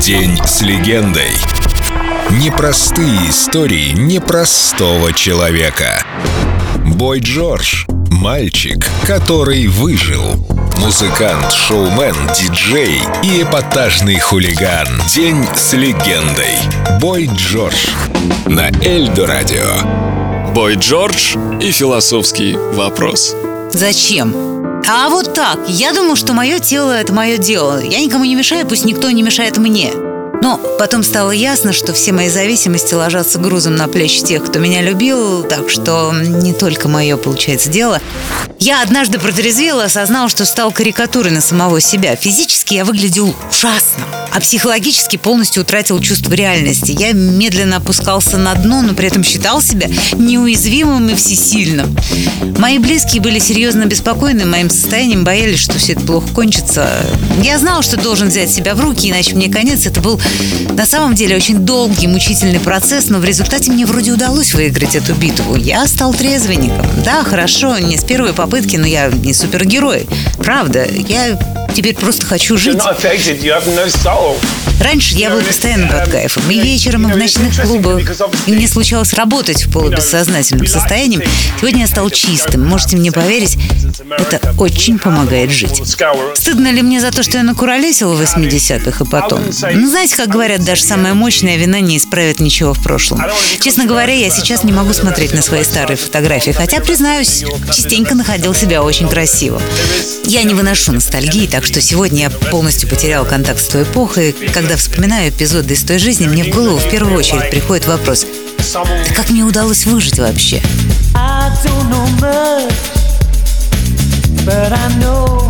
День с легендой. Непростые истории непростого человека. Бой Джордж. Мальчик, который выжил. Музыкант, шоумен, диджей и эпатажный хулиган. День с легендой. Бой Джордж. На Эльдо Радио. Бой Джордж и философский вопрос. Зачем? А вот так. Я думаю, что мое тело – это мое дело. Я никому не мешаю, пусть никто не мешает мне. Но потом стало ясно, что все мои зависимости ложатся грузом на плечи тех, кто меня любил, так что не только мое, получается, дело. Я однажды протрезвела, осознал, что стал карикатурой на самого себя. Физически я выглядел ужасно, а психологически полностью утратил чувство реальности. Я медленно опускался на дно, но при этом считал себя неуязвимым и всесильным. Мои близкие были серьезно обеспокоены моим состоянием, боялись, что все это плохо кончится. Я знал, что должен взять себя в руки, иначе мне конец. Это был на самом деле очень долгий, мучительный процесс, но в результате мне вроде удалось выиграть эту битву. Я стал трезвенником. Да, хорошо, не с первой попытки но я не супергерой. Правда, я теперь просто хочу жить. Раньше я был постоянно под кайфом. И вечером, и в ночных клубах. И мне случалось работать в полубессознательном состоянии. Сегодня я стал чистым. Можете мне поверить, это очень помогает жить. Стыдно ли мне за то, что я накуролесил в 80-х и потом? Ну, знаете, как говорят, даже самая мощная вина не исправит ничего в прошлом. Честно говоря, я сейчас не могу смотреть на свои старые фотографии, хотя, признаюсь, частенько находил себя очень красивым. Я не выношу ностальгии, так что сегодня я полностью потерял контакт с той эпохой, когда вспоминаю эпизоды из той жизни, мне в голову в первую очередь приходит вопрос, да как мне удалось выжить вообще? people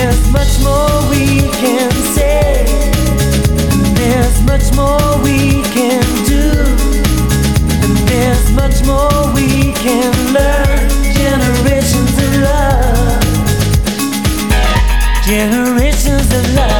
There's much more we can say. There's much more we can do. And There's much more we can learn. Generations of love. Generations of love.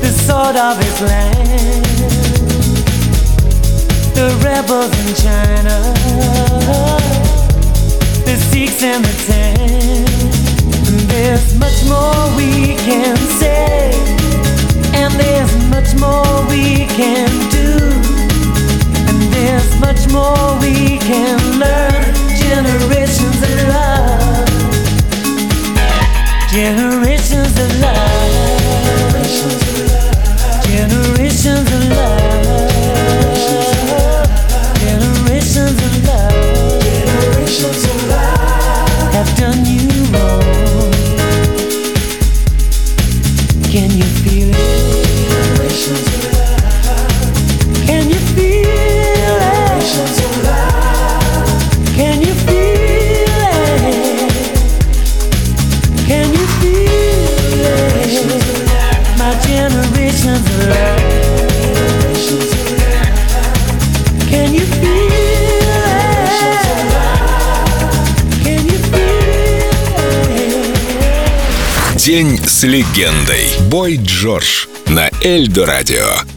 The sword of his land, the rebels in China, the Sikhs and the Tang. There's much more we can say and there's much more we can do. And there's much more we can learn. Generations of love. Generations День с легендой. Бой Джордж на Эльдо радио.